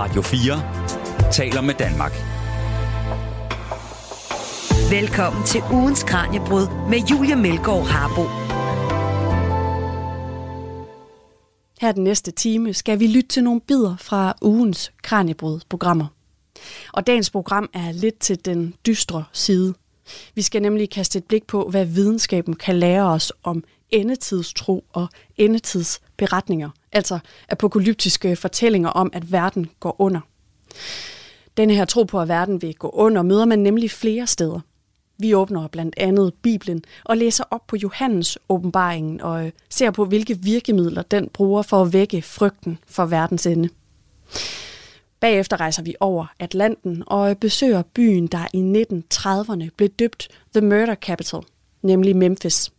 Radio 4 taler med Danmark. Velkommen til ugens Kranjebrud med Julia Melgaard Harbo. Her den næste time skal vi lytte til nogle bidder fra ugens Kranjebrud-programmer. Og dagens program er lidt til den dystre side. Vi skal nemlig kaste et blik på, hvad videnskaben kan lære os om endetidstro og endetidsberetninger, altså apokalyptiske fortællinger om, at verden går under. Denne her tro på, at verden vil gå under, møder man nemlig flere steder. Vi åbner blandt andet Bibelen og læser op på Johannes åbenbaringen og øh, ser på, hvilke virkemidler den bruger for at vække frygten for verdens ende. Bagefter rejser vi over Atlanten og øh, besøger byen, der i 1930'erne blev døbt The Murder Capital, nemlig Memphis.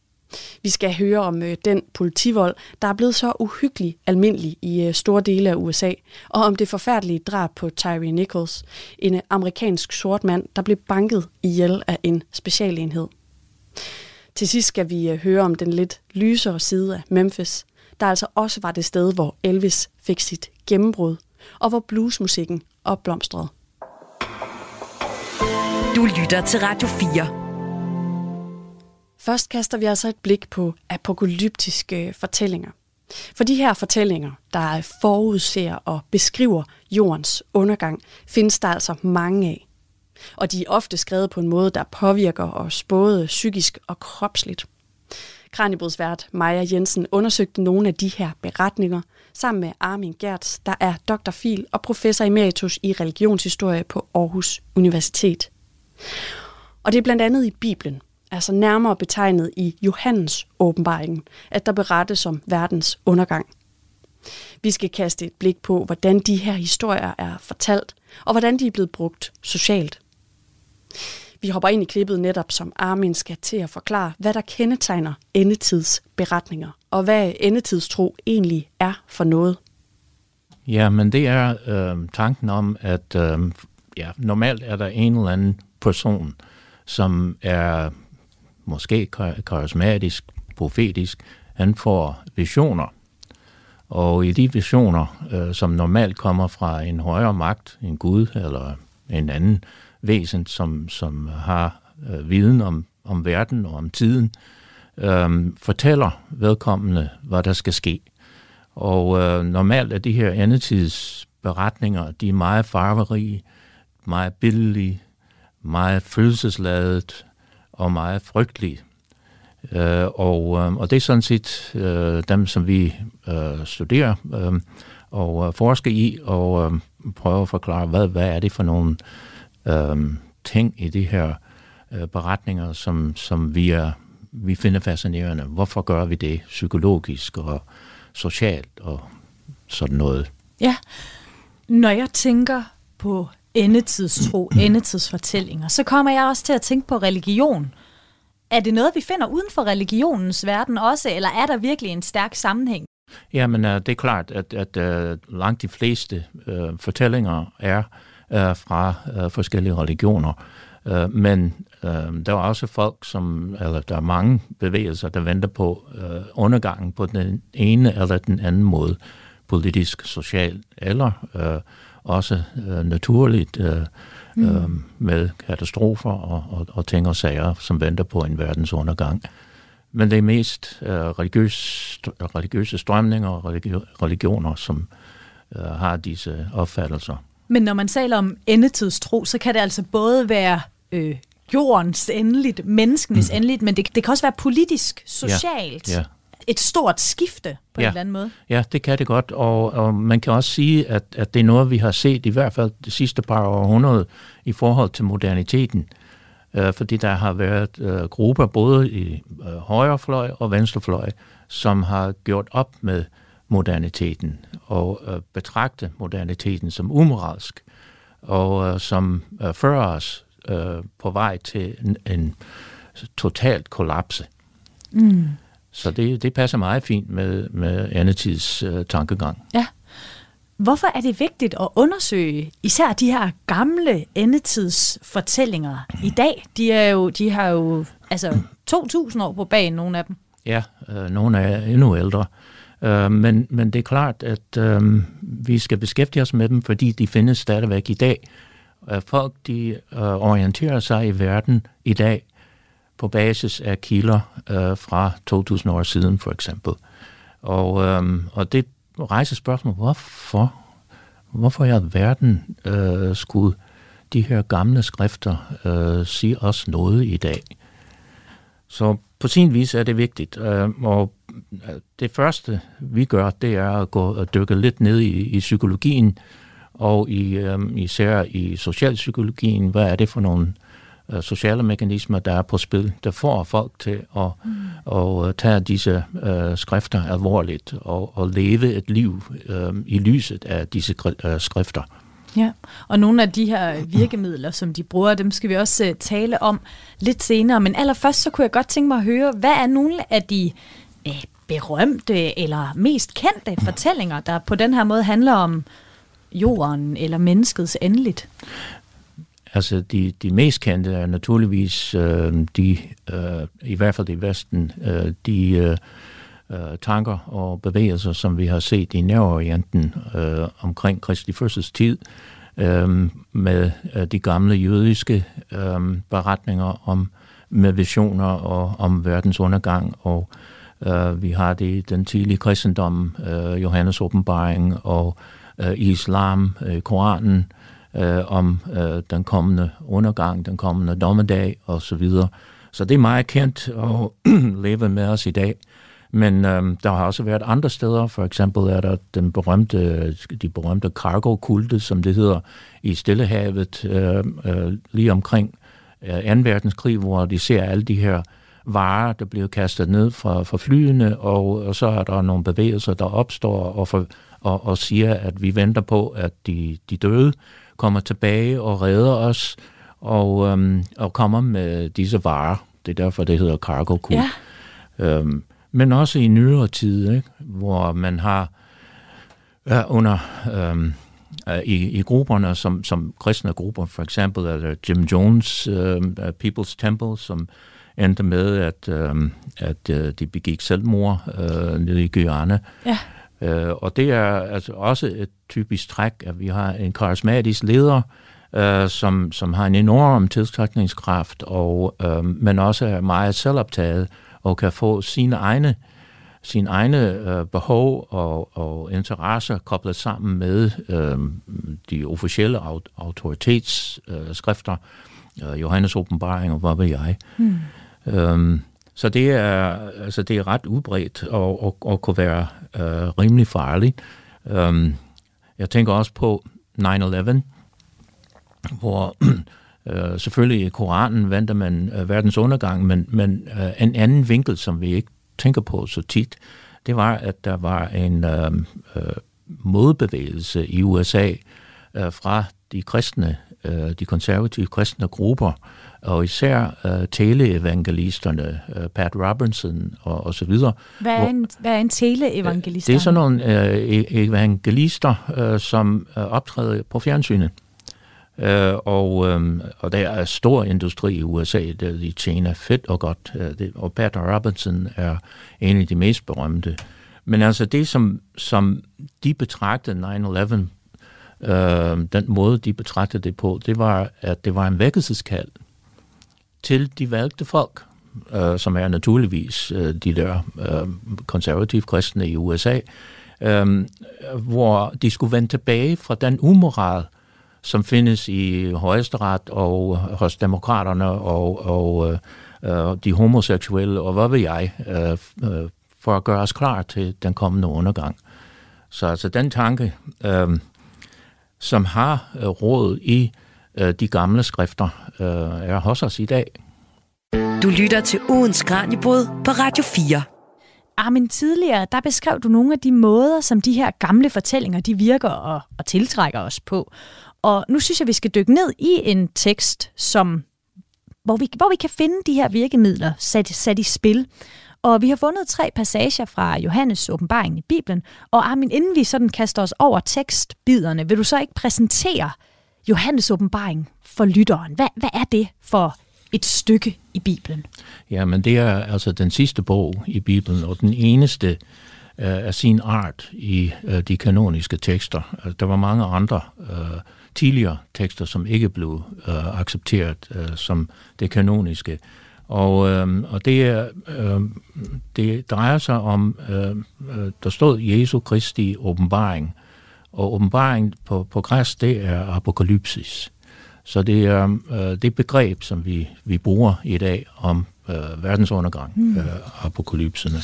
Vi skal høre om øh, den politivold, der er blevet så uhyggelig almindelig i øh, store dele af USA, og om det forfærdelige drab på Tyree Nichols, en øh, amerikansk sort mand, der blev banket ihjel af en specialenhed. Til sidst skal vi øh, høre om den lidt lysere side af Memphis, der altså også var det sted, hvor Elvis fik sit gennembrud, og hvor bluesmusikken opblomstrede. Du lytter til Radio 4. Først kaster vi altså et blik på apokalyptiske fortællinger. For de her fortællinger, der forudser og beskriver jordens undergang, findes der altså mange af. Og de er ofte skrevet på en måde, der påvirker os både psykisk og kropsligt. Kranjebrudsvært Maja Jensen undersøgte nogle af de her beretninger sammen med Armin Gertz, der er Dr. Fil og professor emeritus i religionshistorie på Aarhus Universitet. Og det er blandt andet i Bibelen, altså nærmere betegnet i Johannes åbenbaringen, at der berettes om verdens undergang. Vi skal kaste et blik på, hvordan de her historier er fortalt, og hvordan de er blevet brugt socialt. Vi hopper ind i klippet netop, som Armin skal til at forklare, hvad der kendetegner endetidsberetninger, og hvad endetidstro egentlig er for noget. Ja, men det er øh, tanken om, at øh, ja, normalt er der en eller anden person, som er måske karismatisk, profetisk, han får visioner. Og i de visioner, øh, som normalt kommer fra en højere magt, en Gud eller en anden væsen, som, som har øh, viden om, om verden og om tiden, øh, fortæller vedkommende, hvad der skal ske. Og øh, normalt er de her endetidsberetninger, de er meget farverige, meget billige, meget følelsesladet, og meget frygtelige. Øh, og, øh, og det er sådan set øh, dem, som vi øh, studerer øh, og øh, forsker i, og øh, prøver at forklare, hvad, hvad er det for nogle øh, ting i de her øh, beretninger, som, som vi, er, vi finder fascinerende. Hvorfor gør vi det psykologisk og socialt og sådan noget? Ja, når jeg tænker på endetidstro, endetidsfortællinger, så kommer jeg også til at tænke på religion. Er det noget, vi finder uden for religionens verden også, eller er der virkelig en stærk sammenhæng? Jamen, uh, det er klart, at, at uh, langt de fleste uh, fortællinger er uh, fra uh, forskellige religioner. Uh, men uh, der er også folk, som, eller der er mange bevægelser, der venter på uh, undergangen på den ene eller den anden måde, politisk, social eller uh, også uh, naturligt uh, mm. uh, med katastrofer og, og, og ting og sager, som venter på en verdens undergang. Men det er mest uh, religiøs, religiøse strømninger og religioner, som uh, har disse opfattelser. Men når man taler om endetidstro, så kan det altså både være øh, jordens endeligt, menneskenes mm. endeligt, men det, det kan også være politisk, socialt. Ja, ja et stort skifte på ja. en eller anden måde. Ja, det kan det godt, og, og man kan også sige, at, at det er noget, vi har set i hvert fald de sidste par århundrede i forhold til moderniteten. Øh, fordi der har været øh, grupper både i øh, højrefløj og venstrefløj, som har gjort op med moderniteten og øh, betragte moderniteten som umoralsk, og øh, som øh, fører os øh, på vej til en, en totalt kollapse. Mm. Så det, det passer meget fint med, med Annetids uh, tankegang. Ja. Hvorfor er det vigtigt at undersøge især de her gamle endetidsfortællinger i dag? De, er jo, de har jo altså 2.000 år på bagen, nogle af dem. Ja, øh, nogle er endnu ældre. Øh, men, men det er klart, at øh, vi skal beskæftige os med dem, fordi de findes stadigvæk i dag. Øh, folk de øh, orienterer sig i verden i dag på basis af kilder øh, fra 2000 år siden, for eksempel. Og, øh, og det rejser spørgsmålet, hvorfor, hvorfor i alverden øh, skulle de her gamle skrifter øh, sige os noget i dag? Så på sin vis er det vigtigt. Øh, og øh, det første, vi gør, det er at gå og dykke lidt ned i, i psykologien, og i, øh, især i socialpsykologien. Hvad er det for nogle øh, sociale mekanismer, der er på spil, der får folk til at, mm. at tage disse øh, skrifter alvorligt og, og leve et liv øh, i lyset af disse øh, skrifter. Ja, og nogle af de her virkemidler, som de bruger, dem skal vi også uh, tale om lidt senere. Men allerførst så kunne jeg godt tænke mig at høre, hvad er nogle af de uh, berømte eller mest kendte fortællinger, der på den her måde handler om jorden eller menneskets endeligt? Altså, de, de mest kendte er naturligvis øh, de, øh, i hvert fald i Vesten, øh, de øh, øh, tanker og bevægelser, som vi har set i Nærorienten øh, omkring Kristi Fødsels tid, øh, med øh, de gamle jødiske øh, beretninger om med visioner og om verdens undergang, og øh, vi har det i den tidlige kristendom, øh, Johannes åbenbaring og øh, islam, øh, Koranen, øh, om øh, den kommende undergang, den kommende dommedag osv. Så, videre. så det er meget kendt og leve med os i dag. Men øh, der har også været andre steder. For eksempel er der den berømte, de berømte cargo-kulte, som det hedder, i Stillehavet, øh, øh, lige omkring øh, 2. verdenskrig, hvor de ser alle de her varer, der bliver kastet ned fra, fra flyene, og, og så er der nogle bevægelser, der opstår og, for, og, og siger, at vi venter på, at de, de døde kommer tilbage og redder os, og, øhm, og kommer med disse varer. Det er derfor, det hedder cargo kult. Ja. Øhm, men også i nyere tid, ikke? hvor man har øh, under øh, i, i grupperne, som, som kristne grupper, for eksempel er der Jim Jones øh, People's Temple, som endte med, at, øh, at øh, de begik selvmord øh, nede i Guyana. Ja. Øh, og det er altså også et typisk træk, at vi har en karismatisk leder, øh, som, som har en enorm tiltrækningskraft, og, øh, men også er meget selvoptaget og kan få sine egne sine egne øh, behov og, og interesser koblet sammen med øh, de officielle autoritetsskrifter, øh, Johannes åbenbaring og hvad ved jeg. Mm. Øhm, så det er, altså det er ret udbredt og, og, og kunne være øh, rimelig farligt. Øhm, jeg tænker også på 9-11, hvor øh, selvfølgelig i Koranen venter man øh, verdens undergang, men, men øh, en anden vinkel, som vi ikke tænker på så tit, det var, at der var en øh, øh, modbevægelse i USA øh, fra de kristne, øh, de konservative kristne grupper, og især uh, teleevangelisterne, uh, Pat Robinson og, og så videre. Hvad er, en, hvad er en teleevangelist? Det er sådan nogle uh, evangelister, uh, som uh, optræder på fjernsynet. Uh, og, um, og der er stor industri i USA, der de tjener fedt og godt. Uh, det, og Pat Robinson er en af de mest berømte. Men altså det, som, som de betragtede 9-11, uh, den måde, de betragtede det på, det var, at det var en vækkelseskald til de valgte folk, øh, som er naturligvis øh, de der øh, konservative kristne i USA, øh, hvor de skulle vende tilbage fra den umoral, som findes i højesteret og hos demokraterne og, og øh, øh, de homoseksuelle og hvad ved jeg, øh, øh, for at gøre os klar til den kommende undergang. Så altså den tanke, øh, som har øh, råd i øh, de gamle skrifter, øh, er hos os i dag. Du lytter til ugens Kranjebrud på Radio 4. Armin, tidligere, der beskrev du nogle af de måder, som de her gamle fortællinger, de virker og, og tiltrækker os på. Og nu synes jeg, vi skal dykke ned i en tekst, som, hvor, vi, hvor vi kan finde de her virkemidler sat, sat i spil. Og vi har fundet tre passager fra Johannes åbenbaring i Bibelen. Og Armin, inden vi sådan kaster os over tekstbiderne, vil du så ikke præsentere Johannes åbenbaring for lytteren? Hvad, hvad er det for et stykke i Bibelen? Ja, men det er altså den sidste bog i Bibelen, og den eneste øh, af sin art i øh, de kanoniske tekster. Altså, der var mange andre øh, tidligere tekster, som ikke blev øh, accepteret øh, som det kanoniske. Og, øh, og det, er, øh, det drejer sig om, øh, øh der stod Jesu Kristi åbenbaring, og åbenbaring på, på græs, det er apokalypsis. Så det er øh, det begreb, som vi, vi bruger i dag om øh, verdensundergang, mm. øh, apokalypserne.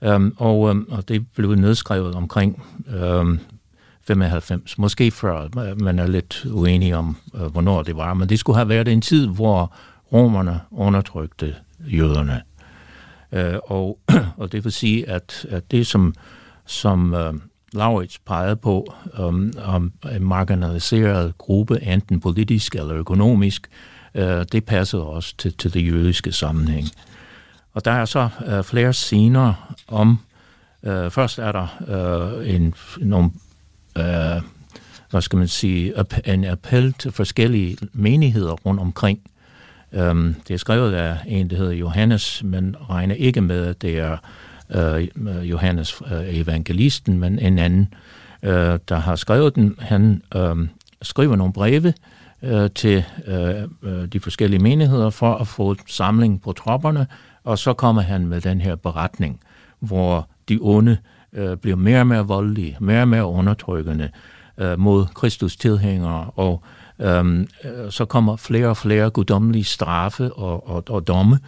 Um, og, um, og det blev nedskrevet omkring um, 95, måske før, man er lidt uenig om, uh, hvornår det var, men det skulle have været en tid, hvor romerne undertrykte jøderne. Uh, og, og det vil sige, at, at det, som, som uh, Laurits pegede på, um, om en marginaliseret gruppe, enten politisk eller økonomisk, uh, det passede også til, til det jødiske sammenhæng. Og der er så uh, flere scener om, uh, først er der uh, en, nogle, uh, hvad skal man sige, en appel til forskellige menigheder rundt omkring. Um, det er skrevet af en, der hedder Johannes, men regner ikke med, at det er øh, Johannes øh, evangelisten, men en anden, øh, der har skrevet den. Han øh, skriver nogle breve øh, til øh, øh, de forskellige menigheder for at få samling på tropperne, og så kommer han med den her beretning, hvor de onde øh, bliver mere og mere voldelige, mere og mere undertrykkende øh, mod Kristus tilhængere, og øhm, øh, så kommer flere og flere guddommelige straffe og, og, og domme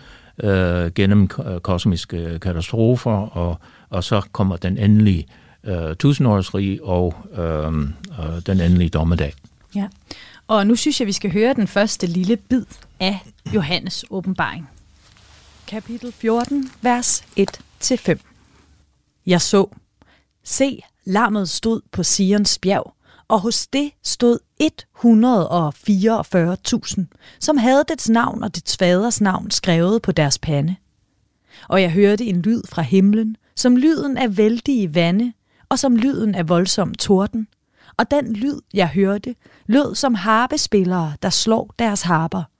øh, gennem øh, kosmiske katastrofer, og, og så kommer den endelige øh, tusindårsrig og øh, øh, den endelige dommedag. Ja, og nu synes jeg, vi skal høre den første lille bid af Johannes åbenbaring kapitel 14, vers 1-5. Jeg så, se, lammet stod på Sions bjerg, og hos det stod 144.000, som havde dets navn og dets faders navn skrevet på deres pande. Og jeg hørte en lyd fra himlen, som lyden af vældige vande, og som lyden af voldsom torden. Og den lyd, jeg hørte, lød som harpespillere, der slår deres harper –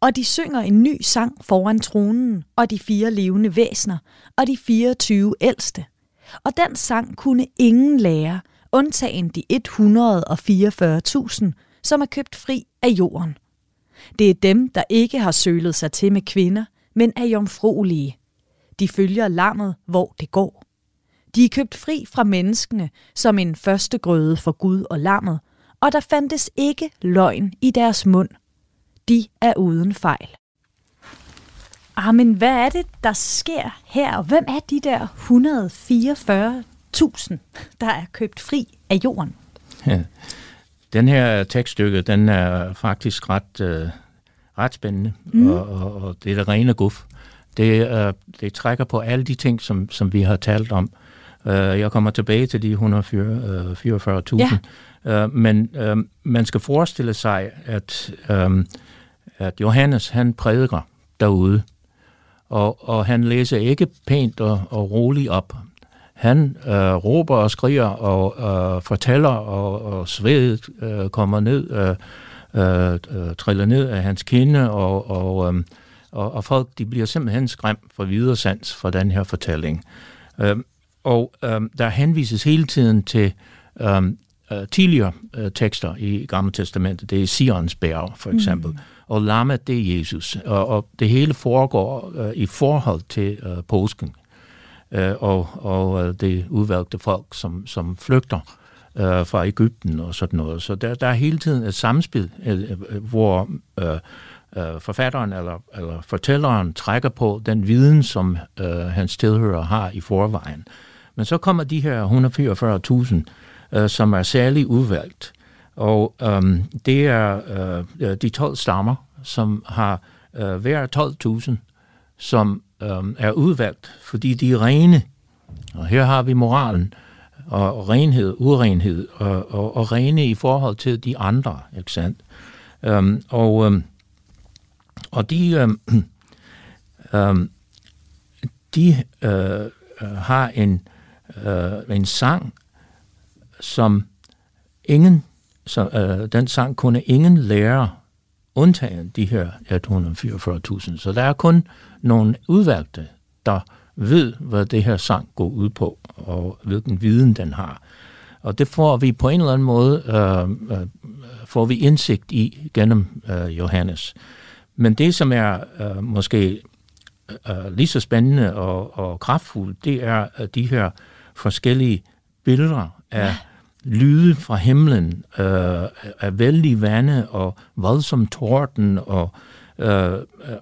og de synger en ny sang foran tronen, og de fire levende væsner, og de 24 ældste. Og den sang kunne ingen lære, undtagen de 144.000, som er købt fri af jorden. Det er dem, der ikke har sølet sig til med kvinder, men er jomfruelige. De følger lammet, hvor det går. De er købt fri fra menneskene som en første grøde for Gud og lammet, og der fandtes ikke løgn i deres mund – de er uden fejl. Ah, men hvad er det, der sker her? Og hvem er de der 144 der er købt fri af jorden? Ja. Den her tekststykke, den er faktisk ret, øh, ret spændende, mm. og, og, og det er det rene guf. Det, øh, det trækker på alle de ting, som, som vi har talt om. Uh, jeg kommer tilbage til de 144.000. Ja. Uh, men uh, man skal forestille sig, at... Uh, at Johannes han prædiker derude, og, og han læser ikke pænt og, og roligt op. Han øh, råber og skriger og øh, fortæller, og, og svedet øh, kommer ned, øh, øh, øh, triller ned af hans kinde, og, og, øh, og, og folk de bliver simpelthen skræmt for videre sans for den her fortælling. Øh, og øh, der henvises hele tiden til øh, øh, tidligere øh, tekster i Gamle Testamentet. Det er Sions bjerg, for eksempel. Mm og lammet det er Jesus. Og, og det hele foregår uh, i forhold til uh, påsken øh, og og øh, det udvalgte folk, som, som flygter øh, fra Ægypten og sådan noget. Så der, der er hele tiden et samspil, øh, øh, hvor øh, øh, forfatteren eller, eller fortælleren trækker på den viden, som øh, hans tilhører har i forvejen. Men så kommer de her 144.000, øh, som er særligt udvalgt. Og øh, det er øh, øh de 12 stammer, som har øh, hver 12.000, som øh, er udvalgt, fordi de er rene. Og her har vi moralen og renhed, urenhed og, og, og rene i forhold til de andre, ikke sandt? Øhm, og, øhm, og de, øhm, øhm, de øh, har en, øh, en sang, som ingen så øh, den sang kunne ingen lære, undtagen de her 144.000. Så der er kun nogle udvalgte, der ved, hvad det her sang går ud på, og hvilken viden den har. Og det får vi på en eller anden måde, øh, øh, får vi indsigt i gennem øh, Johannes. Men det, som er øh, måske øh, lige så spændende og, og kraftfuldt, det er de her forskellige billeder af lyde fra himlen, øh, af vældig vande og voldsom torden, og, øh,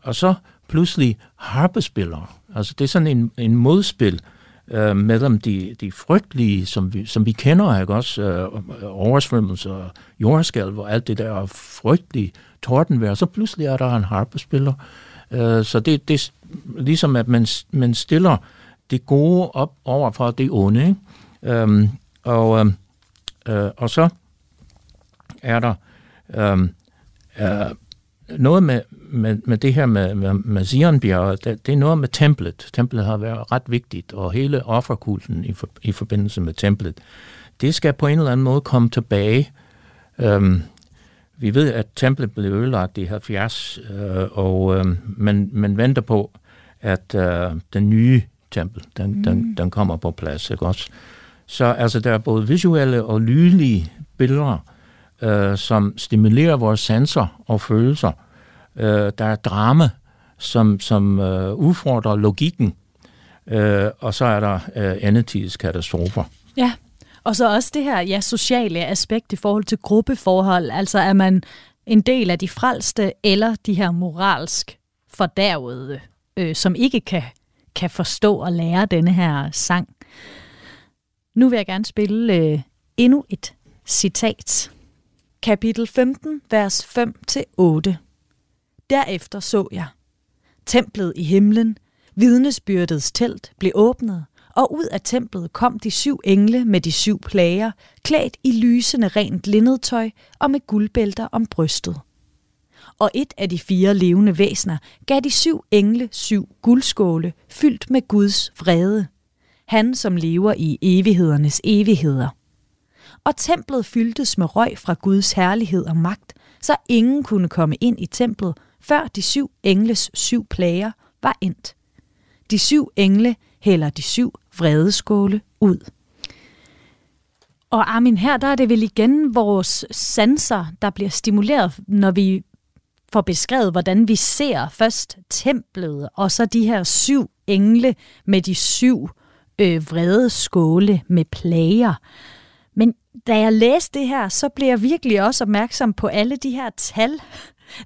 og så pludselig harpespillere. Altså det er sådan en, en modspil øh, mellem de, de frygtelige, som vi, som vi kender, ikke også, øh, oversvømmelser, jordskælv og alt det der frygtelige tordenvejr, så pludselig er der en harpespiller. Øh, så det, det er ligesom, at man, man stiller det gode op over for det onde, ikke? Øh, og, øh, øh, og så er der øh, øh, noget med, med, med det her med, med, med Zionbjerget, det, det er noget med templet. Templet har været ret vigtigt, og hele offerkulten i, for, i forbindelse med templet, det skal på en eller anden måde komme tilbage. Øhm, vi ved, at templet blev ødelagt i 70, øh, og øh, man, man venter på, at øh, den nye tempel, den, mm. den, den kommer på plads. Ikke også? Så altså, der er både visuelle og lydlige billeder, øh, som stimulerer vores sanser og følelser. Øh, der er drama, som, som øh, udfordrer logikken. Øh, og så er der øh, endetidskatastrofer. Ja, og så også det her ja, sociale aspekt i forhold til gruppeforhold. Altså er man en del af de frelste, eller de her moralsk fordærvede, øh, som ikke kan, kan forstå og lære denne her sang. Nu vil jeg gerne spille øh, endnu et citat kapitel 15, vers 5-8. Derefter så jeg. Templet i himlen, vidnesbyrdets telt, blev åbnet, og ud af templet kom de syv engle med de syv plager, klædt i lysende rent linnedtøj og med guldbælter om brystet. Og et af de fire levende væsner gav de syv engle syv guldskåle, fyldt med Guds vrede. Han, som lever i evighedernes evigheder og templet fyldtes med røg fra Guds herlighed og magt, så ingen kunne komme ind i templet, før de syv engles syv plager var endt. De syv engle hælder de syv vredeskåle ud. Og Armin, her der er det vel igen vores sanser, der bliver stimuleret, når vi får beskrevet, hvordan vi ser først templet, og så de her syv engle med de syv øh, Øh, vrede skåle med plager. Men da jeg læste det her, så blev jeg virkelig også opmærksom på alle de her tal.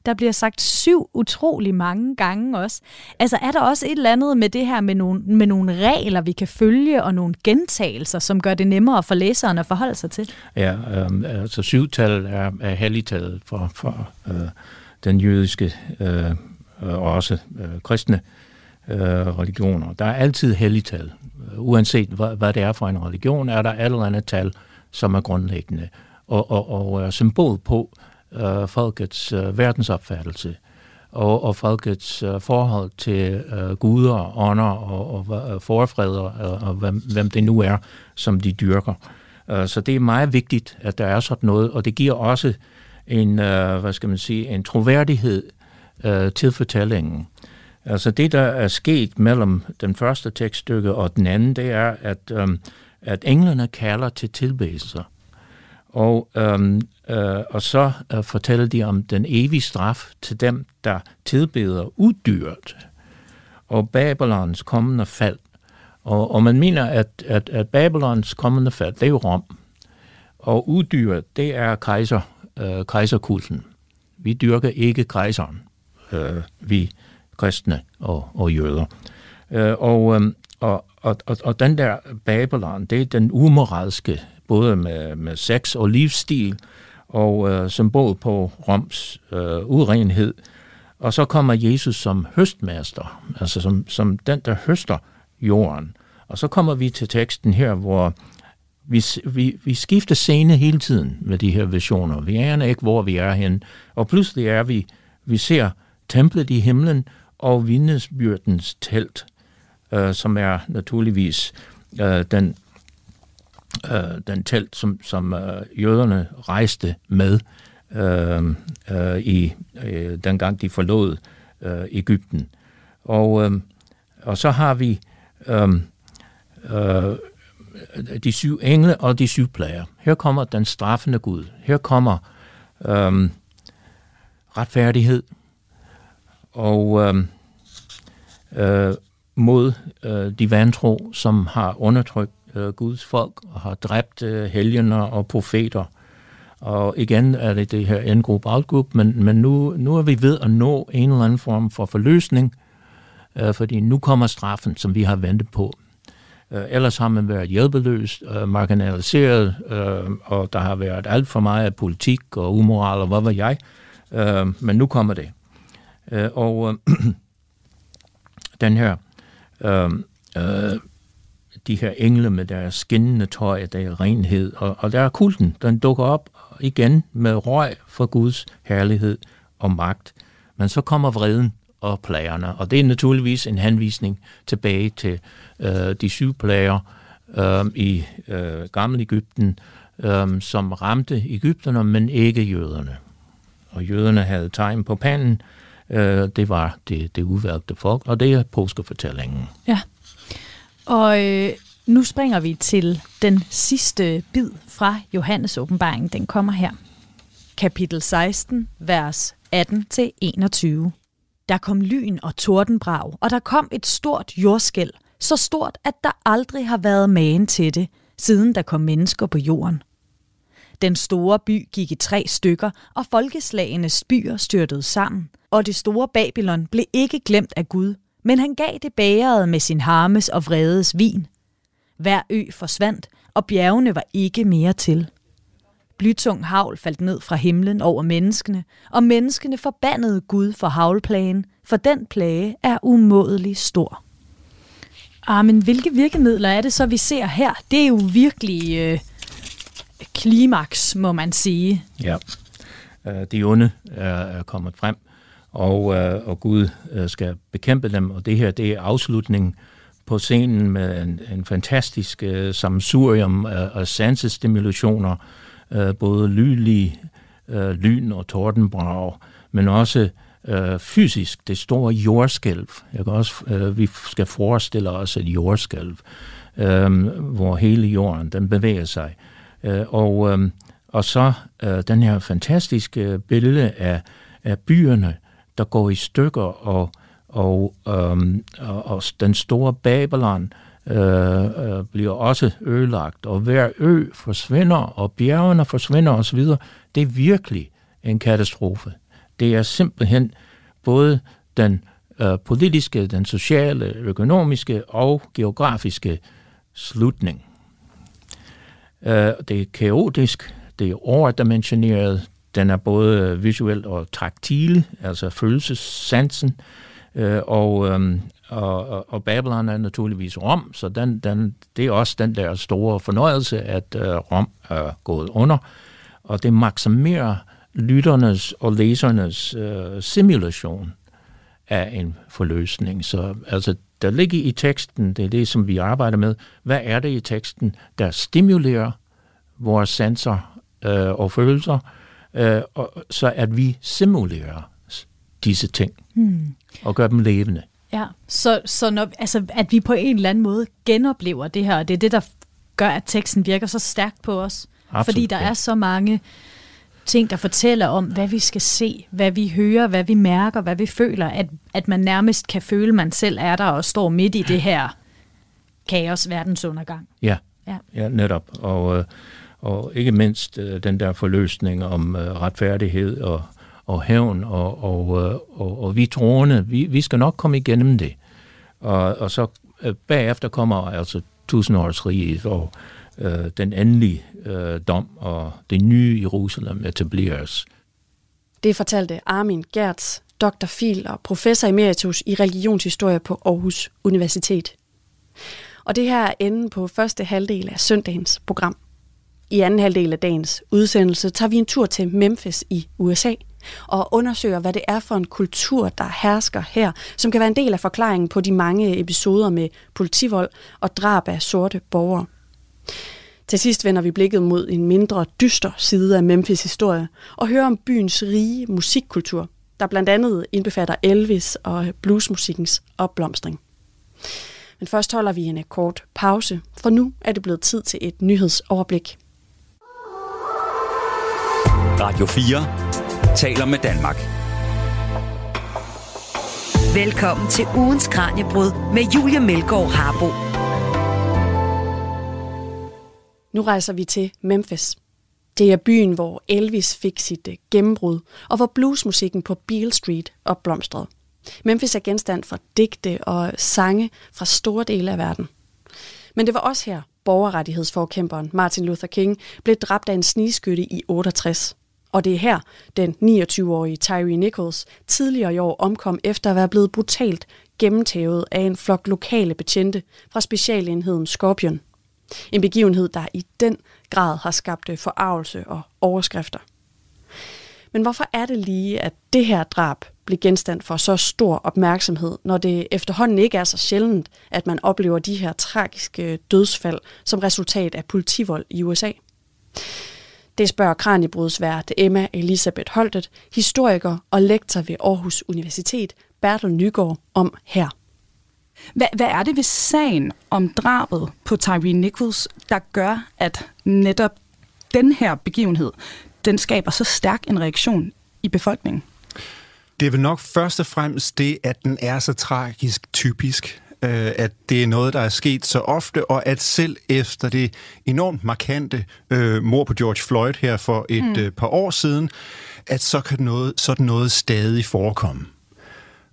Der bliver sagt syv utrolig mange gange også. Altså er der også et eller andet med det her med nogle, med nogle regler, vi kan følge, og nogle gentagelser, som gør det nemmere for læseren at forholde sig til? Ja, øh, altså syvtal er, er helligtaget for, for øh, den jødiske øh, øh, og også øh, kristne øh, religioner. Der er altid helligtal. Uanset hvad, hvad det er for en religion, er der et eller andet tal, som er grundlæggende og, og, og er symbol på øh, folkets øh, verdensopfattelse og, og folkets øh, forhold til øh, guder, ånder og, og og øh, forfræder og, øh, og hvem, hvem det nu er, som de dyrker. Øh, så det er meget vigtigt, at der er sådan noget, og det giver også en, øh, hvad skal man sige, en troværdighed øh, til fortællingen. Altså det, der er sket mellem den første tekststykke og den anden, det er, at øhm, at englene kalder til tilbedelser. Og, øhm, øh, og så øh, fortæller de om den evige straf til dem, der tilbeder uddyret og Babylons kommende fald. Og, og man mener, at, at, at Babylons kommende fald, det er jo Rom. Og uddyret, det er kejser, øh, kejserkulten. Vi dyrker ikke kejseren, øh, vi kristne og, og jøder. Øh, og, øh, og, og, og, og den der Babylon, det er den umoralske, både med, med sex og livsstil, og øh, symbol på Roms øh, urenhed. Og så kommer Jesus som høstmester, altså som, som den, der høster jorden. Og så kommer vi til teksten her, hvor vi, vi, vi skifter scene hele tiden med de her visioner. Vi aner ikke, hvor vi er hen. Og pludselig er vi, vi ser templet i himlen og vidnesbyrdens telt øh, som er naturligvis øh, den, øh, den telt, som, som øh, jøderne rejste med øh, øh, i øh, dengang de forlod øh, Ægypten. Og, øh, og så har vi øh, øh, de syv engle og de syv plager. Her kommer den straffende Gud. Her kommer øh, retfærdighed og øh, øh, mod øh, de vantro, som har undertrykt øh, Guds folk og har dræbt øh, helgener og profeter. Og igen er det det her endgruppe outgroup, men, men nu, nu er vi ved at nå en eller anden form for forløsning, øh, fordi nu kommer straffen, som vi har ventet på. Øh, ellers har man været hjælpeløs, øh, marginaliseret, øh, og der har været alt for meget politik og umoral og hvad var jeg. Øh, men nu kommer det. Øh, og øh, den her, øh, øh, de her engle med deres skinnende tøj, der er renhed, og, og der er kulten, den dukker op igen med røg for Guds herlighed og magt. Men så kommer vreden og plagerne, og det er naturligvis en henvisning tilbage til øh, de syv plager øh, i øh, gamle Ægypten, øh, som ramte Ægypterne, men ikke jøderne. Og jøderne havde tegn på panden, øh, Øh, det var det, det udvalgte folk, og det er påskefortællingen. Ja, og øh, nu springer vi til den sidste bid fra Johannes åbenbaring. Den kommer her. Kapitel 16, vers 18-21. Der kom lyn og tordenbrag, og der kom et stort jordskæl, så stort, at der aldrig har været magen til det, siden der kom mennesker på jorden. Den store by gik i tre stykker, og folkeslagenes byer styrtede sammen, og det store Babylon blev ikke glemt af Gud, men han gav det bæret med sin harmes og vredes vin. Hver ø forsvandt, og bjergene var ikke mere til. Blytung havl faldt ned fra himlen over menneskene, og menneskene forbandede Gud for havlplagen, for den plage er umådelig stor. Ah, men hvilke virkemidler er det så, vi ser her? Det er jo virkelig øh, klimaks, må man sige. Ja, øh, de onde er kommet frem, og, øh, og Gud øh, skal bekæmpe dem, og det her det er afslutningen på scenen med en, en fantastisk øh, samsurium af, af sansestimulationer, øh, både lydlig, øh, lyn og tordenbrag, men også øh, fysisk, det store jordskælv. Jeg kan også, øh, vi skal forestille os et jordskælv, øh, hvor hele jorden den bevæger sig. Øh, og, øh, og så øh, den her fantastiske billede af, af byerne, der går i stykker og og, øhm, og, og den store Babylon øh, øh, bliver også ødelagt, og hver ø forsvinder, og bjergene forsvinder osv. Det er virkelig en katastrofe. Det er simpelthen både den øh, politiske, den sociale, økonomiske og geografiske slutning. Øh, det er kaotisk, det er overdimensioneret, den er både visuel og taktil, altså følelsessansen, Øh, og, øh, og, og Babylon er naturligvis Rom, så den, den, det er også den der store fornøjelse, at øh, Rom er gået under. Og det maksimerer lytternes og læsernes øh, simulation af en forløsning. Så altså, der ligger i teksten, det er det, som vi arbejder med, hvad er det i teksten, der stimulerer vores sanser øh, og følelser, øh, og, så at vi simulerer disse ting. Hmm og gøre dem levende. Ja, så, så når, altså, at vi på en eller anden måde genoplever det her, og det er det, der gør, at teksten virker så stærkt på os. Absolut, Fordi der ja. er så mange ting, der fortæller om, hvad vi skal se, hvad vi hører, hvad vi mærker, hvad vi føler, at, at man nærmest kan føle, at man selv er der og står midt i det her kaos, verdensundergang. Ja, ja. ja netop. Og, øh, og ikke mindst øh, den der forløsning om øh, retfærdighed og og hævn, og, og, øh, og, og vi troende, vi, vi skal nok komme igennem det. Og, og så øh, bagefter kommer altså tusindårsriget og øh, den endelige øh, dom, og det nye Jerusalem etableres. Det fortalte Armin Gertz, Dr. Fil og professor emeritus i religionshistorie på Aarhus Universitet. Og det her er enden på første halvdel af søndagens program. I anden halvdel af dagens udsendelse tager vi en tur til Memphis i USA – og undersøger, hvad det er for en kultur, der hersker her, som kan være en del af forklaringen på de mange episoder med politivold og drab af sorte borgere. Til sidst vender vi blikket mod en mindre dyster side af Memphis historie og hører om byens rige musikkultur, der blandt andet indbefatter Elvis og bluesmusikkens opblomstring. Men først holder vi en kort pause, for nu er det blevet tid til et nyhedsoverblik. Radio 4 taler med Danmark. Velkommen til ugens Kranjebrud med Julia Melgaard Harbo. Nu rejser vi til Memphis. Det er byen, hvor Elvis fik sit øh, gennembrud, og hvor bluesmusikken på Beale Street opblomstrede. Memphis er genstand for digte og sange fra store dele af verden. Men det var også her, borgerrettighedsforkæmperen Martin Luther King blev dræbt af en snigskytte i 68. Og det er her, den 29-årige Tyree Nichols tidligere i år omkom efter at være blevet brutalt gennemtævet af en flok lokale betjente fra specialenheden Scorpion. En begivenhed, der i den grad har skabt øh, forarvelse og overskrifter. Men hvorfor er det lige, at det her drab blev genstand for så stor opmærksomhed, når det efterhånden ikke er så sjældent, at man oplever de her tragiske dødsfald som resultat af politivold i USA? Det spørger kraniebrudsvært Emma Elisabeth Holtet, historiker og lektor ved Aarhus Universitet, Bertel Nygaard, om her. Hvad, hvad er det ved sagen om drabet på Tyree Nichols, der gør, at netop den her begivenhed, den skaber så stærk en reaktion i befolkningen? Det er vel nok først og fremmest det, at den er så tragisk typisk øh, at det er noget, der er sket så ofte, og at selv efter det enormt markante øh, mor på George Floyd her for et mm. øh, par år siden, at så kan noget, sådan noget stadig forekomme.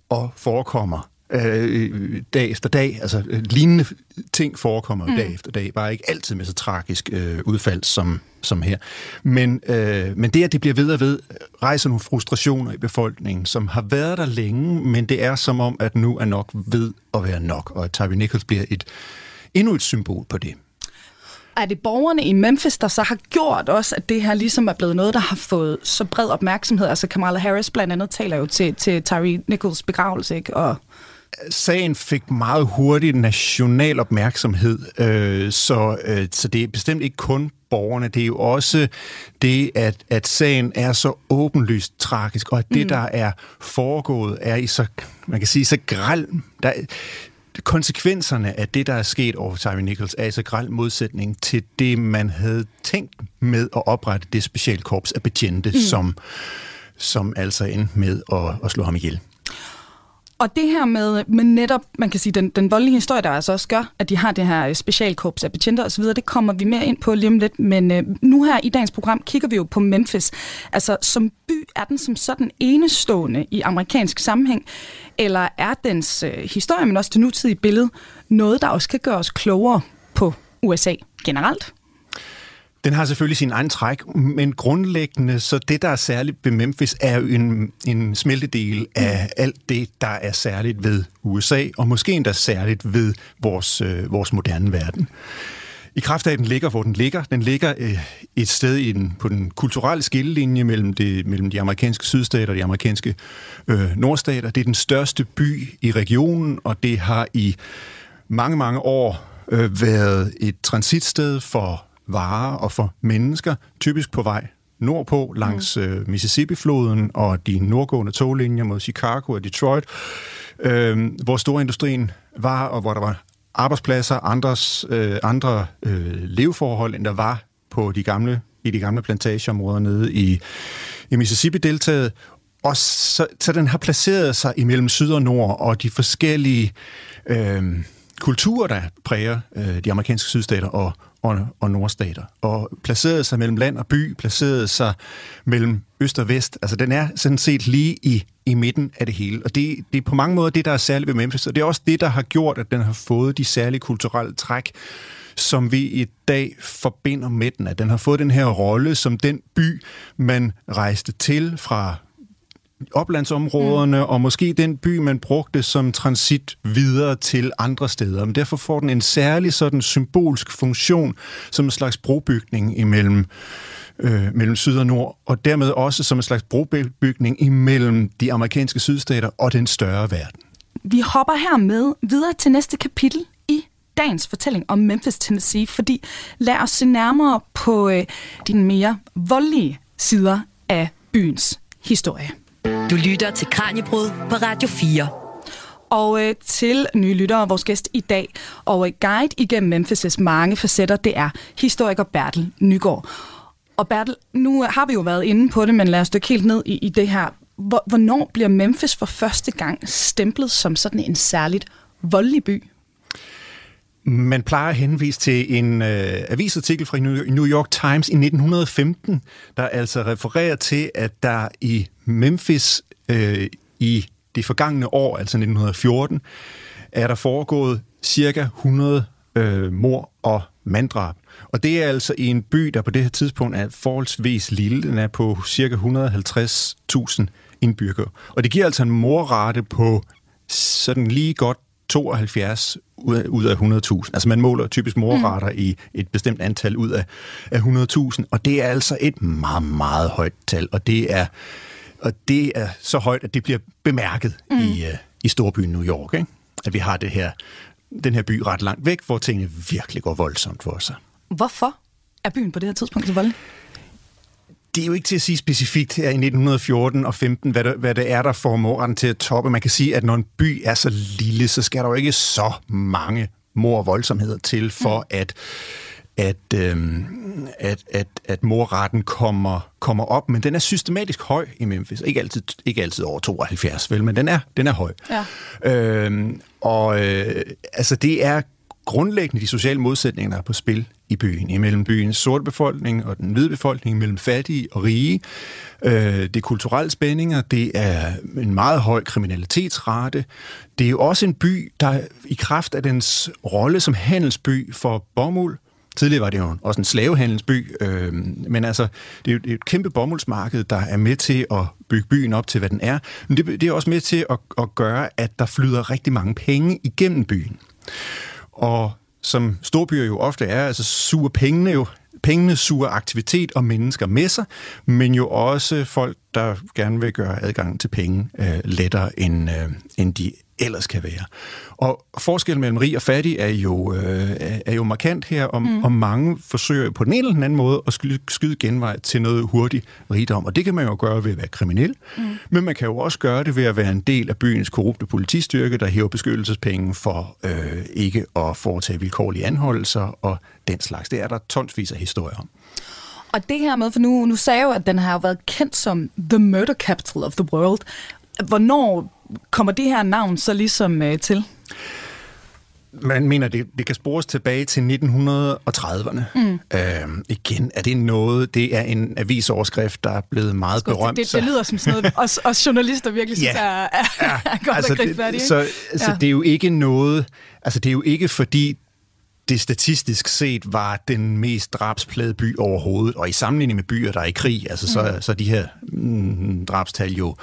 Og forekommer øh, dag efter dag. Altså lignende ting forekommer mm. dag efter dag, bare ikke altid med så tragisk øh, udfald som, som her. Men, øh, men det, at det bliver ved og ved, rejser nogle frustrationer i befolkningen, som har været der længe, men det er som om, at nu er nok ved at være nok, og at Tyree Nichols bliver et, endnu et symbol på det. Er det borgerne i Memphis, der så har gjort også, at det her ligesom er blevet noget, der har fået så bred opmærksomhed? Altså Kamala Harris blandt andet taler jo til, til Tyree Nichols begravelse, ikke? Og sagen fik meget hurtigt national opmærksomhed, øh, så, øh, så det er bestemt ikke kun borgerne, det er jo også det, at, at sagen er så åbenlyst tragisk, og at det, mm. der er foregået, er i så, man kan sige, så græld, der, konsekvenserne af det, der er sket over Tyree Nichols, er i så græld modsætning til det, man havde tænkt med at oprette det specialkorps af betjente, mm. som, som altså endte med at, at slå ham ihjel. Og det her med, med netop, man kan sige, den, den voldelige historie, der altså også gør, at de har det her øh, specialkorps af betjenter osv., det kommer vi mere ind på lige om lidt. Men øh, nu her i dagens program kigger vi jo på Memphis. Altså, som by er den som sådan enestående i amerikansk sammenhæng, eller er dens øh, historie, men også det nutidige billede, noget, der også kan gøre os klogere på USA generelt? Den har selvfølgelig sin egen træk, men grundlæggende, så det, der er særligt ved Memphis, er jo en, en smeltedel af alt det, der er særligt ved USA, og måske endda særligt ved vores, øh, vores moderne verden. I kraft af, at den ligger, hvor den ligger. Den ligger øh, et sted i den, på den kulturelle skillelinje mellem, det, mellem de amerikanske sydstater og de amerikanske øh, nordstater. Det er den største by i regionen, og det har i mange, mange år øh, været et transitsted for varer og for mennesker, typisk på vej nordpå langs mm. øh, Mississippi-floden og de nordgående toglinjer mod Chicago og Detroit, øh, hvor storindustrien var, og hvor der var arbejdspladser, andres, øh, andre øh, leveforhold, end der var på de gamle, i de gamle plantageområder nede i, i Mississippi-deltaget. Og så, så den har placeret sig imellem syd og nord, og de forskellige øh, kulturer, der præger øh, de amerikanske sydstater og, og, og nordstater, og placerede sig mellem land og by, placerede sig mellem øst og vest. Altså, den er sådan set lige i, i midten af det hele. Og det, det er på mange måder det, der er særligt ved Memphis, og det er også det, der har gjort, at den har fået de særlige kulturelle træk, som vi i dag forbinder med den. At den har fået den her rolle som den by, man rejste til fra oplandsområderne, mm. og måske den by, man brugte som transit videre til andre steder. Men derfor får den en særlig sådan symbolsk funktion som en slags brobygning imellem øh, mellem syd og nord, og dermed også som en slags brobygning imellem de amerikanske sydstater og den større verden. Vi hopper her med videre til næste kapitel i dagens fortælling om Memphis, Tennessee, fordi lad os se nærmere på øh, de mere voldelige sider af byens historie. Du lytter til Kranjebrud på Radio 4. Og øh, til nye lyttere, vores gæst i dag, og øh, guide igennem Memphis' mange facetter, det er historiker Bertel Nygaard. Og Bertel, nu øh, har vi jo været inde på det, men lad os dykke helt ned i, i det her. Hvor- Hvornår bliver Memphis for første gang stemplet som sådan en særligt voldelig by? Man plejer at henvise til en øh, avisartikel fra New York Times i 1915, der altså refererer til, at der i Memphis øh, i det forgangne år, altså 1914, er der foregået cirka 100 øh, mor og manddrab. Og det er altså i en by, der på det her tidspunkt er forholdsvis lille. Den er på cirka 150.000 indbyggere. Og det giver altså en morrate på sådan lige godt 72 ud af, ud af 100.000. Altså man måler typisk morrater mm. i et bestemt antal ud af, af 100.000, og det er altså et meget, meget højt tal, og det er, og det er så højt, at det bliver bemærket mm. i, uh, i storbyen New York, ikke? at vi har det her, den her by ret langt væk, hvor tingene virkelig går voldsomt for sig. Hvorfor er byen på det her tidspunkt så voldelig? Det er jo ikke til at sige specifikt her i 1914 og 15, hvad det, hvad det er, der får morretten til at toppe. Man kan sige, at når en by er så lille, så skal der jo ikke så mange mor- og voldsomheder til for, mm. at at, øhm, at, at, at morretten kommer, kommer op, men den er systematisk høj i Memphis. Ikke altid, ikke altid over 72, vel, men den er, den er høj. Ja. Øhm, og øh, altså det er grundlæggende de sociale modsætninger, der er på spil i byen, imellem byens sorte befolkning og den hvide befolkning, mellem fattige og rige. Øh, det er kulturelle spændinger, det er en meget høj kriminalitetsrate. Det er jo også en by, der i kraft af dens rolle som handelsby for bomuld, Tidligere var det jo også en slavehandelsby, øh, men altså, det er jo det er et kæmpe bomuldsmarked, der er med til at bygge byen op til, hvad den er. Men det, det er også med til at, at gøre, at der flyder rigtig mange penge igennem byen. Og som storbyer jo ofte er, altså suger pengene jo Pengene suger aktivitet og mennesker med sig, men jo også folk, der gerne vil gøre adgang til penge øh, lettere, end, øh, end de ellers kan være. Og forskellen mellem rig og fattig er jo, øh, er jo markant her, og, mm. og mange forsøger på den ene eller den anden måde at skyde, skyde genvej til noget hurtig rigdom. Og det kan man jo gøre ved at være kriminel, mm. men man kan jo også gøre det ved at være en del af byens korrupte politistyrke, der hæver beskyttelsespenge for øh, ikke at foretage vilkårlige anholdelser og den slags. Det er der tonsvis af historier om. Og det her med, for nu, nu sagde jeg jo, at den har været kendt som The Murder Capital of the World. Hvornår kommer det her navn så ligesom øh, til? Man mener, det, det kan spores tilbage til 1930'erne. Mm. Øhm, igen, er det noget, det er en avisoverskrift, der er blevet meget Skulle berømt. Det, det, det lyder som sådan noget, os, os journalister virkelig synes, Ja. er, er, er godt altså, det, så, så Ja. det er jo ikke noget, altså det er jo ikke fordi det statistisk set var den mest drabsplade by overhovedet, og i sammenligning med byer, der er i krig, altså så, mm. så er de her mm, drabstal jo,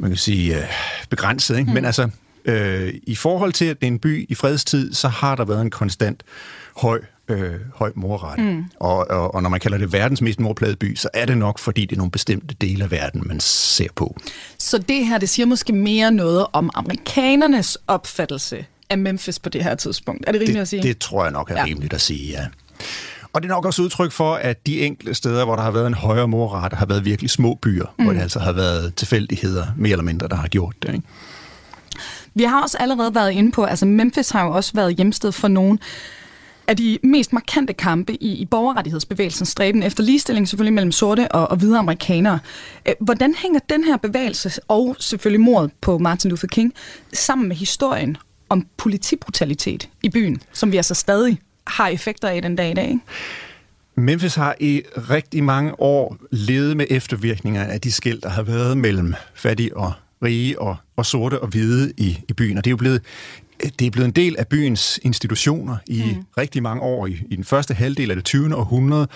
man kan sige, øh, begrænset. Ikke? Mm. Men altså, øh, i forhold til, at det er en by i fredstid, så har der været en konstant høj øh, høj morrette. Mm. Og, og, og når man kalder det verdens mest morplade by, så er det nok, fordi det er nogle bestemte dele af verden, man ser på. Så det her, det siger måske mere noget om amerikanernes opfattelse af Memphis på det her tidspunkt. Er det rimeligt det, at sige? Det tror jeg nok er Ja. rimeligt at sige, ja. Og det er nok også udtryk for, at de enkelte steder, hvor der har været en højere morrate, har været virkelig små byer, mm. hvor det altså har været tilfældigheder, mere eller mindre, der har gjort det. Ikke? Vi har også allerede været inde på, altså Memphis har jo også været hjemsted for nogle af de mest markante kampe i, i borgerrettighedsbevægelsens stræben efter ligestilling, selvfølgelig mellem sorte og, og hvide amerikanere. Hvordan hænger den her bevægelse, og selvfølgelig mordet på Martin Luther King, sammen med historien om politibrutalitet i byen, som vi altså stadig har effekter af den dag i dag? Ikke? Memphis har i rigtig mange år levet med eftervirkninger af de skæld, der har været mellem fattige og rige og, og sorte og hvide i, i byen. Og det er jo blevet, det er blevet en del af byens institutioner i mm. rigtig mange år. I, I den første halvdel af det 20. århundrede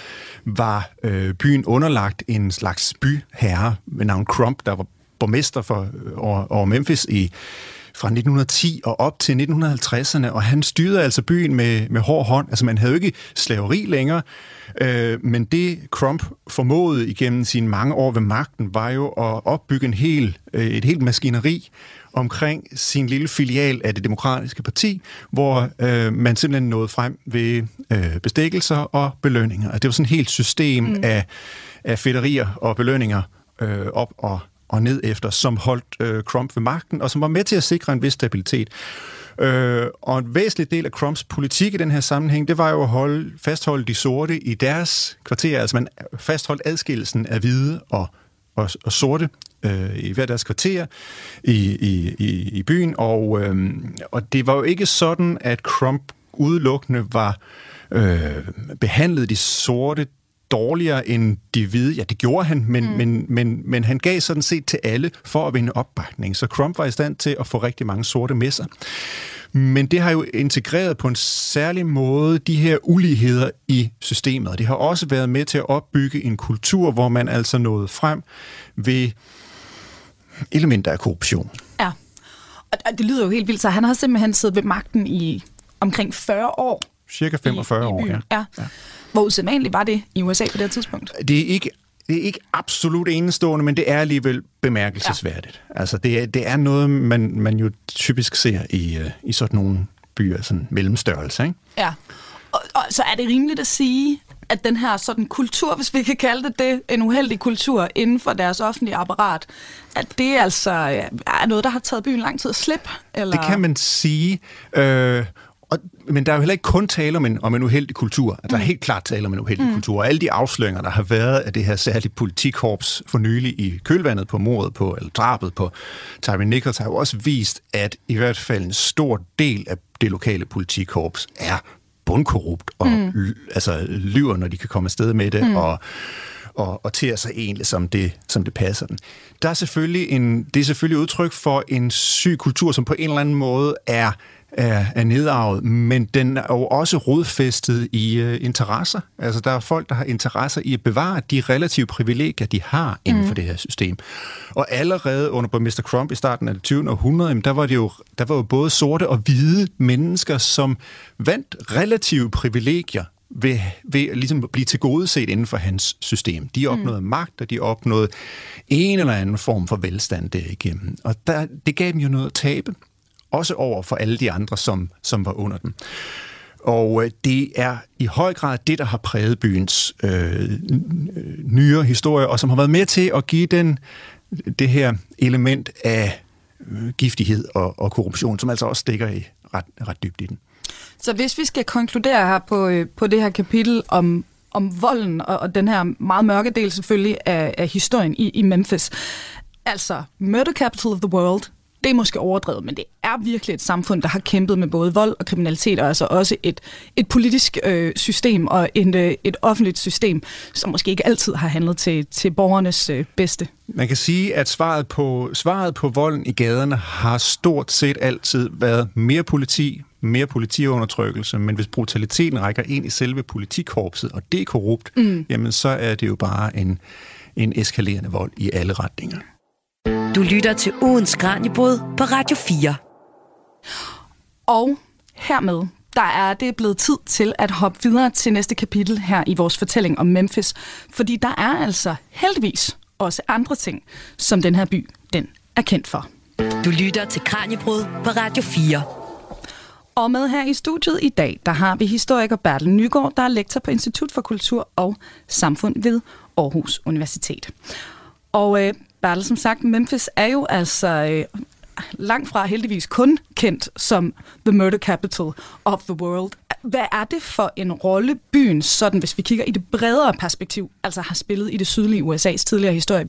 var øh, byen underlagt en slags byherre med navn Crump, der var borgmester for, øh, over, over Memphis i fra 1910 og op til 1950'erne, og han styrede altså byen med, med hård hånd. Altså man havde jo ikke slaveri længere, øh, men det Crump formåede igennem sine mange år ved magten, var jo at opbygge en hel, øh, et helt maskineri omkring sin lille filial af det demokratiske parti, hvor øh, man simpelthen nåede frem ved øh, bestikkelser og belønninger. Og det var sådan et helt system mm. af, af fedterier og belønninger øh, op og og ned efter, som holdt øh, Trump ved magten, og som var med til at sikre en vis stabilitet. Øh, og en væsentlig del af Trumps politik i den her sammenhæng, det var jo at holde, fastholde de sorte i deres kvarter, altså man fastholdt adskillelsen af hvide og, og, og sorte øh, i hver deres kvarter i, i, i, i byen, og, øh, og det var jo ikke sådan, at Trump udelukkende var øh, behandlet de sorte dårligere end de hvide. Ja, det gjorde han, men, mm. men, men, men han gav sådan set til alle for at vinde opbakning. Så Trump var i stand til at få rigtig mange sorte med sig. Men det har jo integreret på en særlig måde de her uligheder i systemet. Det har også været med til at opbygge en kultur, hvor man altså nåede frem ved elementer af korruption. Ja, og det lyder jo helt vildt, så han har simpelthen siddet ved magten i omkring 40 år. Cirka 45 i, i år, ja. ja. ja. Hvor usædvanligt var det i USA på det her tidspunkt? Det er ikke det er ikke absolut enestående, men det er alligevel bemærkelsesværdigt. Ja. Altså, det er, det er noget, man, man jo typisk ser i, uh, i sådan nogle byer, sådan mellemstørrelse, ikke? Ja, og, og så er det rimeligt at sige, at den her sådan kultur, hvis vi kan kalde det det, en uheldig kultur inden for deres offentlige apparat, at det altså er noget, der har taget byen lang tid at slippe? Eller? Det kan man sige. Øh, og, men der er jo heller ikke kun tale om en, om en uheldig kultur. Der er mm. helt klart tale om en uheldig mm. kultur. Og alle de afsløringer, der har været af det her særlige politikorps for nylig i kølvandet på mordet på, eller drabet på Tyree Nichols, har jo også vist, at i hvert fald en stor del af det lokale politikorps er bundkorrupt og mm. altså, lyver, når de kan komme afsted med det, mm. og og, og ter sig egentlig, som det, som det passer den. Der er selvfølgelig en, det er selvfølgelig udtryk for en syg kultur, som på en eller anden måde er er, er nedarvet, men den er jo også rodfæstet i uh, interesser. Altså, der er folk, der har interesser i at bevare de relative privilegier, de har inden mm. for det her system. Og allerede under borgmester Trump i starten af det 20. århundrede, der var det jo, der var jo både sorte og hvide mennesker, som vandt relative privilegier ved, ved ligesom at blive tilgodeset inden for hans system. De opnåede mm. magt, og de opnåede en eller anden form for velstand derigennem. Og der, det gav dem jo noget at tabe også over for alle de andre, som, som var under dem. Og øh, det er i høj grad det, der har præget byens øh, nyere historie, og som har været med til at give den det her element af øh, giftighed og, og korruption, som altså også stikker i ret, ret dybt i den. Så hvis vi skal konkludere her på, øh, på det her kapitel om, om volden og, og den her meget mørke del selvfølgelig af, af historien i, i Memphis, altså murder capital of the world, det er måske overdrevet, men det er virkelig et samfund, der har kæmpet med både vold og kriminalitet, og altså også et, et politisk øh, system og en, øh, et offentligt system, som måske ikke altid har handlet til, til borgernes øh, bedste. Man kan sige, at svaret på, svaret på volden i gaderne har stort set altid været mere politi, mere politiundertrykkelse, men hvis brutaliteten rækker ind i selve politikorpset, og det er korrupt, mm. jamen så er det jo bare en, en eskalerende vold i alle retninger. Du lytter til ugens Kranjebrud på Radio 4. Og hermed, der er det blevet tid til at hoppe videre til næste kapitel her i vores fortælling om Memphis. Fordi der er altså heldigvis også andre ting, som den her by, den er kendt for. Du lytter til Kranjebrud på Radio 4. Og med her i studiet i dag, der har vi historiker Bertel Nygaard, der er lektor på Institut for Kultur og Samfund ved Aarhus Universitet. Og øh, Bertel, som sagt, Memphis er jo altså øh, langt fra heldigvis kun kendt som the murder capital of the world. Hvad er det for en rolle byen, sådan hvis vi kigger i det bredere perspektiv, altså har spillet i det sydlige USA's tidligere historie?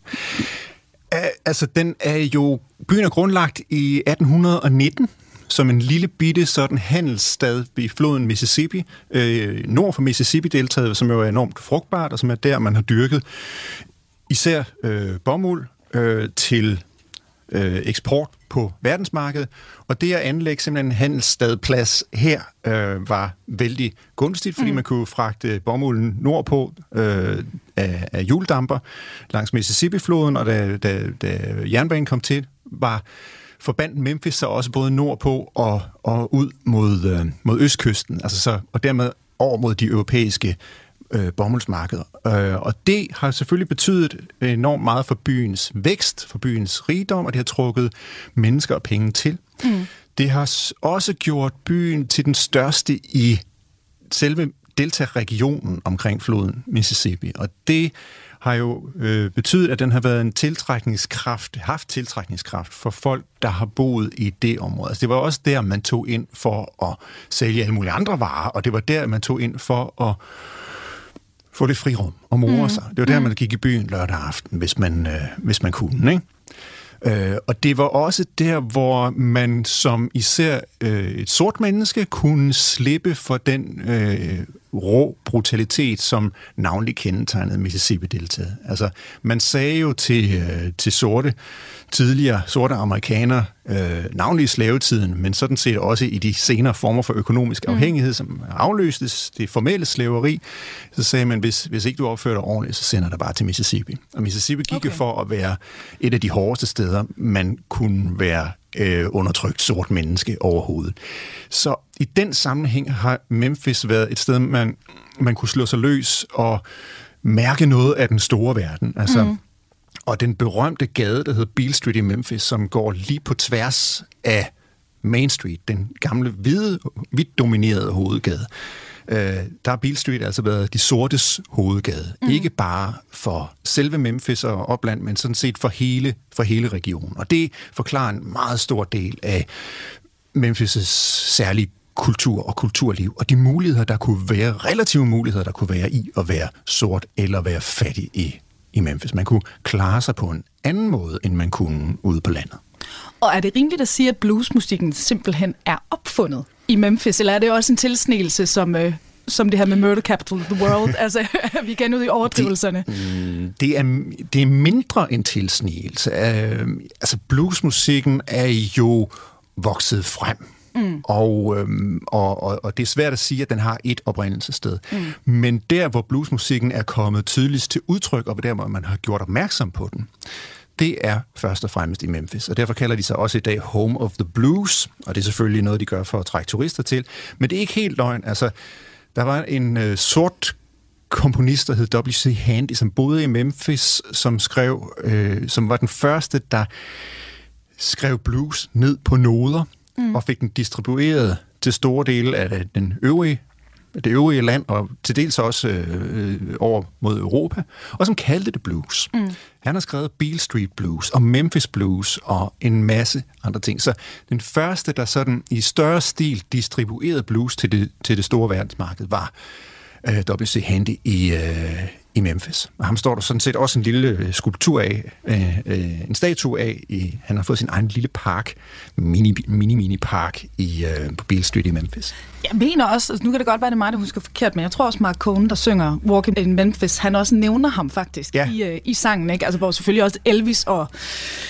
Altså, den er jo, byen er grundlagt i 1819, som en lille bitte sådan handelsstad ved floden Mississippi, øh, nord for Mississippi-deltaget, som jo er enormt frugtbart, og som er der, man har dyrket især øh, bomuld, øh, til øh, eksport på verdensmarkedet, og det at anlægge simpelthen en handelsstadplads her øh, var vældig gunstigt, fordi mm. man kunne fragte bomulden nordpå øh, af, af juldamper langs Mississippi-floden, og da, da, da jernbanen kom til, var forbandt Memphis så også både nordpå og, og ud mod, øh, mod østkysten, altså så, og dermed over mod de europæiske øh, bomuldsmarked. Øh, og det har selvfølgelig betydet enormt meget for byens vækst, for byens rigdom, og det har trukket mennesker og penge til. Mm. Det har også gjort byen til den største i selve delta-regionen omkring floden Mississippi, og det har jo øh, betydet, at den har været en tiltrækningskraft, haft tiltrækningskraft for folk, der har boet i det område. Altså, det var også der, man tog ind for at sælge alle mulige andre varer, og det var der, man tog ind for at få det frirum og more mm. sig. Det var der, man gik i byen lørdag aften, hvis man, øh, hvis man kunne, ikke? Øh, og det var også der, hvor man som især øh, et sort menneske kunne slippe for den øh, rå brutalitet, som navnlig kendetegnede Mississippi-deltaget. Altså, man sagde jo til, øh, til sorte, tidligere sorte amerikanere, øh, navnlig i slavetiden, men sådan set også i de senere former for økonomisk mm. afhængighed, som afløstes det formelle slaveri, så sagde man, hvis, hvis ikke du opfører dig ordentligt, så sender dig bare til Mississippi. Og Mississippi gik okay. for at være et af de hårdeste steder, man kunne være øh, undertrykt sort menneske overhovedet. Så i den sammenhæng har Memphis været et sted, man, man kunne slå sig løs og mærke noget af den store verden. Altså, mm. Og den berømte gade, der hedder Beale Street i Memphis, som går lige på tværs af Main Street, den gamle hvide, hvidt dominerede hovedgade, øh, der har Beale Street altså været de sortes hovedgade. Mm. Ikke bare for selve Memphis og opland, men sådan set for hele, for hele regionen. Og det forklarer en meget stor del af Memphis' særlige kultur og kulturliv, og de muligheder, der kunne være, relative muligheder, der kunne være i at være sort eller være fattig i, i Memphis. Man kunne klare sig på en anden måde, end man kunne ude på landet. Og er det rimeligt at sige, at bluesmusikken simpelthen er opfundet i Memphis, eller er det også en tilsnelse, som, øh, som det her med Murder Capital of the World? altså, vi igen ud i overdrivelserne. Det, mm, det, er, det er mindre en tilsnelse. Uh, altså, bluesmusikken er jo vokset frem. Mm. Og, øhm, og, og, og det er svært at sige, at den har et oprindelsessted. Mm. Men der, hvor bluesmusikken er kommet tydeligst til udtryk, og der, hvor man har gjort opmærksom på den, det er først og fremmest i Memphis. Og derfor kalder de sig også i dag Home of the Blues, og det er selvfølgelig noget, de gør for at trække turister til. Men det er ikke helt løgn. Altså, der var en øh, sort komponist, der hed W.C. Handy, som boede i Memphis, som skrev, øh, som var den første, der skrev blues ned på noder, mm. og fik den distribueret til store dele af den øvrige det øvrige land, og til dels også øh, over mod Europa, og som kaldte det blues. Mm. Han har skrevet Beale Street Blues og Memphis Blues og en masse andre ting. Så den første, der sådan i større stil distribuerede blues til det, til det store verdensmarked, var øh, W.C. Handy i, øh, i Memphis. Og ham står der sådan set også en lille øh, skulptur af, øh, øh, en statue af. I, han har fået sin egen lille park, mini, mini, mini park i, øh, på Beale Street i Memphis. Jeg mener også, altså nu kan det godt være, det er mig, der husker forkert, men jeg tror også, Mark Cohn, der synger Walking in Memphis, han også nævner ham faktisk ja. i, øh, i sangen, ikke? Altså, hvor selvfølgelig også Elvis, og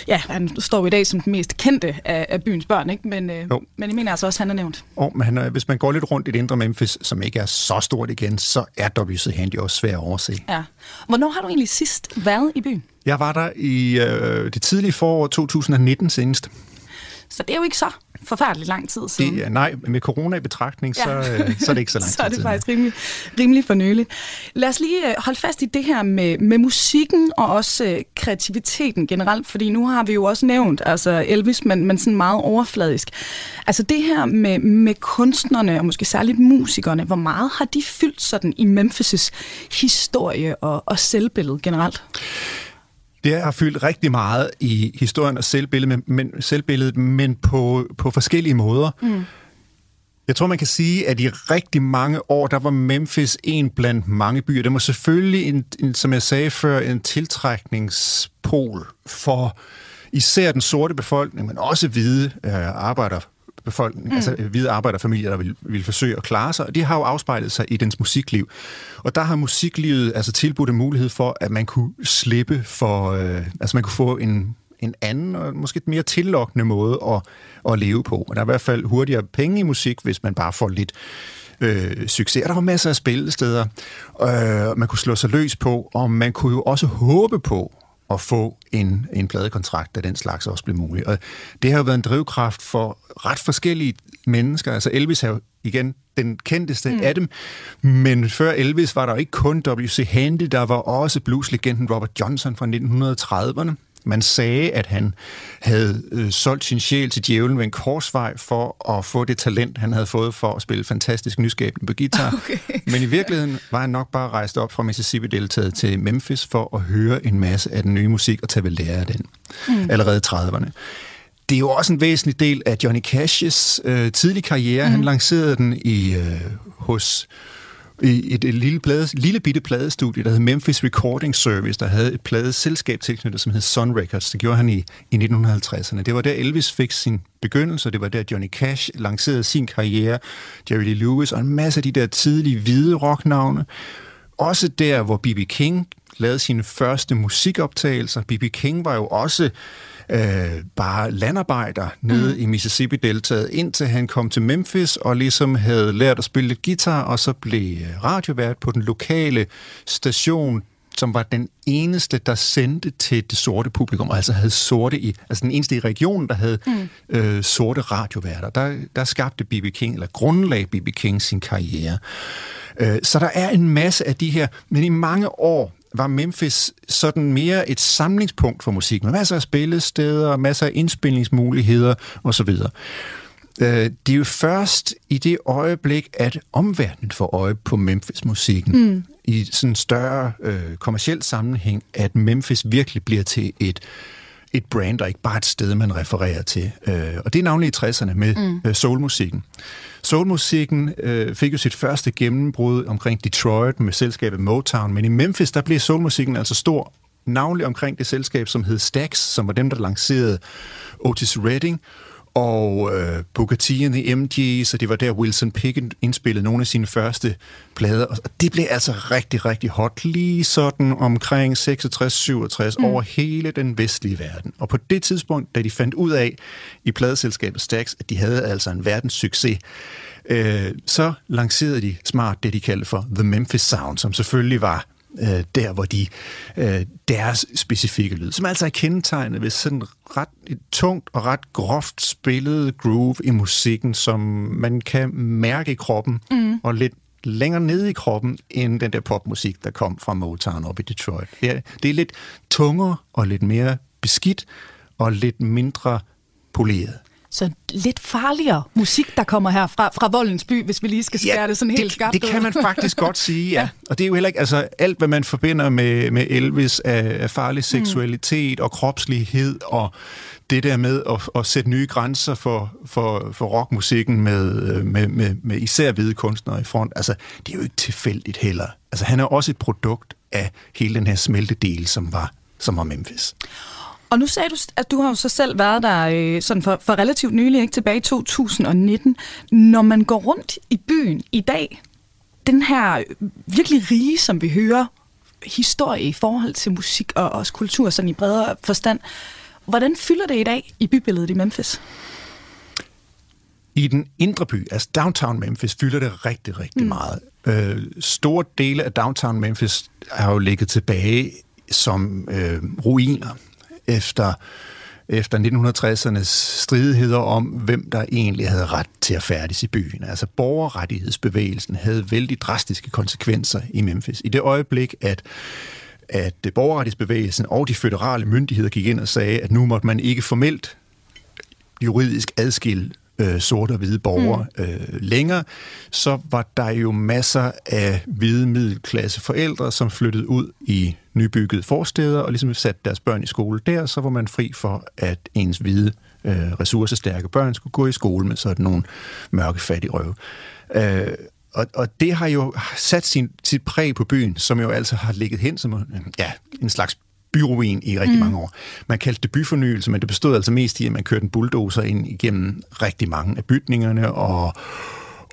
ja, han står i dag som den mest kendte af, af byens børn, ikke? Men, øh, men jeg mener altså også, han er nævnt. Oh, men han, hvis man går lidt rundt i det indre Memphis, som ikke er så stort igen, så er W.C. Handy også svær at overse. Ja. Hvornår har du egentlig sidst været i byen? Jeg var der i øh, det tidlige forår 2019 senest. Så det er jo ikke så forfærdeligt lang tid siden. Det, nej, med corona i betragtning, ja. så, øh, så er det ikke så lang tid Så er det faktisk rimelig, rimelig fornøjeligt. Lad os lige øh, holde fast i det her med, med musikken og også øh, kreativiteten generelt, fordi nu har vi jo også nævnt altså Elvis, men, men sådan meget overfladisk. Altså det her med, med kunstnerne, og måske særligt musikerne, hvor meget har de fyldt sådan i Memphis' historie og, og selvbillede generelt? Det har fyldt rigtig meget i historien og selvbilledet, men, selvbilledet, men på, på forskellige måder. Mm. Jeg tror, man kan sige, at i rigtig mange år, der var Memphis en blandt mange byer. Det var selvfølgelig, en, en, som jeg sagde før, en tiltrækningspol for især den sorte befolkning, men også hvide øh, arbejder befolkning, mm. altså hvide arbejderfamilier, der vil, vil forsøge at klare sig, og det har jo afspejlet sig i dens musikliv. Og der har musiklivet altså tilbudt en mulighed for, at man kunne slippe for, øh, altså man kunne få en, en anden og måske et mere tillokkende måde at, at leve på. Og der er i hvert fald hurtigere penge i musik, hvis man bare får lidt øh, succes. Og der var masser af spillesteder, øh, man kunne slå sig løs på, og man kunne jo også håbe på, at få en, en pladekontrakt, da den slags også blev muligt. Og det har jo været en drivkraft for ret forskellige mennesker. Altså Elvis er jo igen den kendteste mm. af dem, men før Elvis var der ikke kun W.C. Handy, der var også blueslegenden Robert Johnson fra 1930'erne, Man sagde, at han havde øh, solgt sin sjæl til djævlen ved en korsvej for at få det talent, han havde fået for at spille fantastisk nyskabende på guitar. Okay. Men i virkeligheden var han nok bare rejst op fra Mississippi-deltaget til Memphis for at høre en masse af den nye musik og tage ved lære af den. Mm. Allerede i 30'erne. Det er jo også en væsentlig del af Johnny Cash's øh, tidlige karriere. Mm. Han lancerede den i øh, hos i et, et lille, plade, lille bitte pladestudie, der hed Memphis Recording Service, der havde et pladeselskab tilknyttet, som hed Sun Records. Det gjorde han i, i 1950'erne. Det var der Elvis fik sin begyndelse, det var der Johnny Cash lancerede sin karriere, Jerry Lee Lewis og en masse af de der tidlige hvide rocknavne. Også der, hvor B.B. King lavede sine første musikoptagelser. B.B. King var jo også øh, bare landarbejder nede mm. i Mississippi-deltaget, indtil han kom til Memphis og ligesom havde lært at spille lidt guitar, og så blev radiovært på den lokale station, som var den eneste, der sendte til det sorte publikum, altså havde sorte i, altså den eneste i regionen, der havde mm. øh, sorte radioværter. Der, der skabte B.B. King, eller grundlag B.B. King sin karriere. Øh, så der er en masse af de her, men i mange år var Memphis sådan mere et samlingspunkt for musik, med masser af spillesteder, masser af indspilningsmuligheder osv. Øh, det er jo først i det øjeblik, at omverdenen får øje på Memphis-musikken, mm. i sådan en større øh, kommersiel sammenhæng, at Memphis virkelig bliver til et et brand, og ikke bare et sted, man refererer til. Øh, og det er navnlig i 60'erne med mm. øh, soulmusikken. Soulmusikken øh, fik jo sit første gennembrud omkring Detroit med selskabet Motown, men i Memphis, der blev soulmusikken altså stor, navnlig omkring det selskab, som hed Stax, som var dem, der lancerede Otis Redding, og øh, Booker T and the MG's, og det var der Wilson Pickett indspillede nogle af sine første plader, og det blev altså rigtig, rigtig hot, lige sådan omkring 66-67 mm. over hele den vestlige verden. Og på det tidspunkt, da de fandt ud af i pladeselskabet Stax, at de havde altså en verdens succes, øh, så lancerede de smart det, de kaldte for The Memphis Sound, som selvfølgelig var øh, der, hvor de øh, deres specifikke lyd, som altså er kendetegnet ved sådan ret et tungt og ret groft spillet groove i musikken, som man kan mærke i kroppen, mm. og lidt længere nede i kroppen, end den der popmusik, der kom fra Motown op i Detroit. Det er, det er lidt tungere og lidt mere beskidt, og lidt mindre poleret så lidt farligere musik, der kommer her fra, fra Voldens By, hvis vi lige skal skære ja, det sådan helt det, skarpt Det kan man faktisk godt sige, ja. Og det er jo heller ikke, altså alt, hvad man forbinder med, med Elvis af, af farlig mm. seksualitet mm. og kropslighed og det der med at, at sætte nye grænser for, for, for rockmusikken med, med, med, med især hvide kunstnere i front, altså det er jo ikke tilfældigt heller. Altså han er også et produkt af hele den her smeltedel, som var, som var Memphis. Og nu sagde du, at du har jo så selv været der øh, sådan for, for relativt nylig, ikke tilbage i 2019. Når man går rundt i byen i dag, den her virkelig rige, som vi hører, historie i forhold til musik og også kultur, sådan i bredere forstand, hvordan fylder det i dag i bybilledet i Memphis? I den indre by, altså downtown Memphis, fylder det rigtig, rigtig mm. meget. Øh, store dele af downtown Memphis har jo ligget tilbage som øh, ruiner efter, efter 1960'ernes stridigheder om, hvem der egentlig havde ret til at færdes i byen. Altså borgerrettighedsbevægelsen havde vældig drastiske konsekvenser i Memphis. I det øjeblik, at at borgerrettighedsbevægelsen og de føderale myndigheder gik ind og sagde, at nu måtte man ikke formelt juridisk adskille øh, sorte og hvide borgere mm. øh, længere, så var der jo masser af hvide middelklasse forældre, som flyttede ud i nybyggede forsteder og ligesom satte deres børn i skole der, så var man fri for, at ens hvide øh, ressourcestærke børn skulle gå i skole med sådan nogle mørke fattige røve. Øh, og, og det har jo sat sin, sit præg på byen, som jo altså har ligget hen som ja, en slags byruin i rigtig mm. mange år. Man kaldte det byfornyelse, men det bestod altså mest i, at man kørte en bulldozer ind igennem rigtig mange af bygningerne og,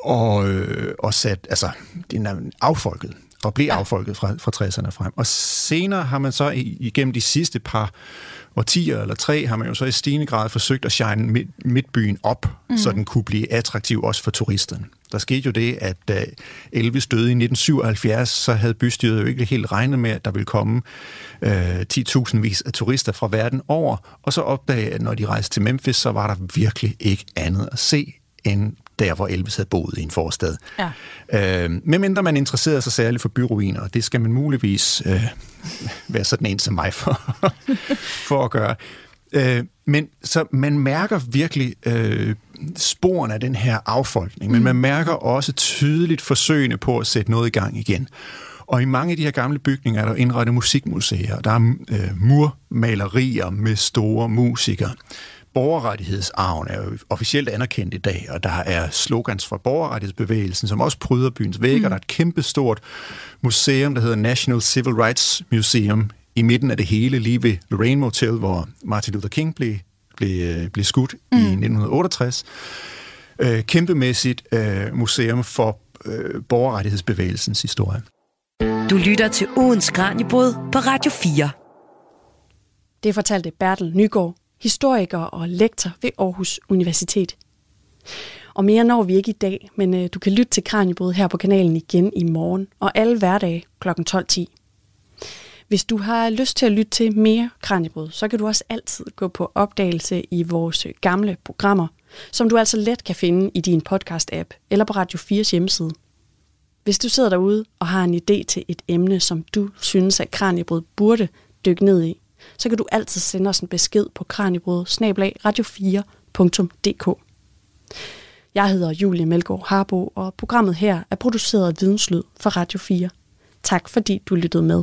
og, øh, og sat, altså, det er affolket og blev ja. affolket fra, fra 60'erne frem. Og senere har man så igennem de sidste par årtier eller tre, har man jo så i stigende grad forsøgt at shine midt, midtbyen op, mm. så den kunne blive attraktiv også for turisterne. Der skete jo det, at da Elvis døde i 1977, så havde bystyret jo ikke helt regnet med, at der ville komme øh, 10.000 vis af turister fra verden over, og så opdagede at når de rejste til Memphis, så var der virkelig ikke andet at se end der hvor Elvis havde boet i en forstad. Ja. Øh, medmindre man interesserer sig særligt for byruiner, og det skal man muligvis øh, være sådan en som mig for, for at gøre. Øh, men så man mærker virkelig øh, sporene af den her affolkning, men man mærker også tydeligt forsøgene på at sætte noget i gang igen. Og i mange af de her gamle bygninger er der indrettet musikmuseer, der er øh, murmalerier med store musikere. Borgerrettighedsarven er jo officielt anerkendt i dag, og der er slogans fra borgerrettighedsbevægelsen, som også pryder byens vægge, mm. og der er et kæmpestort museum, der hedder National Civil Rights Museum i midten af det hele, lige ved Lorraine Motel, hvor Martin Luther King blev, blev, blev skudt mm. i 1968. Øh, kæmpemæssigt øh, museum for øh, borgerrettighedsbevægelsens historie. Du lytter til ugens Kranjebrud på Radio 4. Det fortalte Bertel Nygaard, historiker og lektor ved Aarhus Universitet. Og mere når vi ikke i dag, men øh, du kan lytte til Kranjebrud her på kanalen igen i morgen og alle hverdage kl. 12.10. Hvis du har lyst til at lytte til mere Kranjebrud, så kan du også altid gå på opdagelse i vores gamle programmer, som du altså let kan finde i din podcast-app eller på Radio 4's hjemmeside. Hvis du sidder derude og har en idé til et emne, som du synes, at Kranjebrud burde dykke ned i, så kan du altid sende os en besked på kranjebrud radio4.dk. Jeg hedder Julie Melgaard Harbo, og programmet her er produceret af Videnslyd for Radio 4. Tak fordi du lyttede med.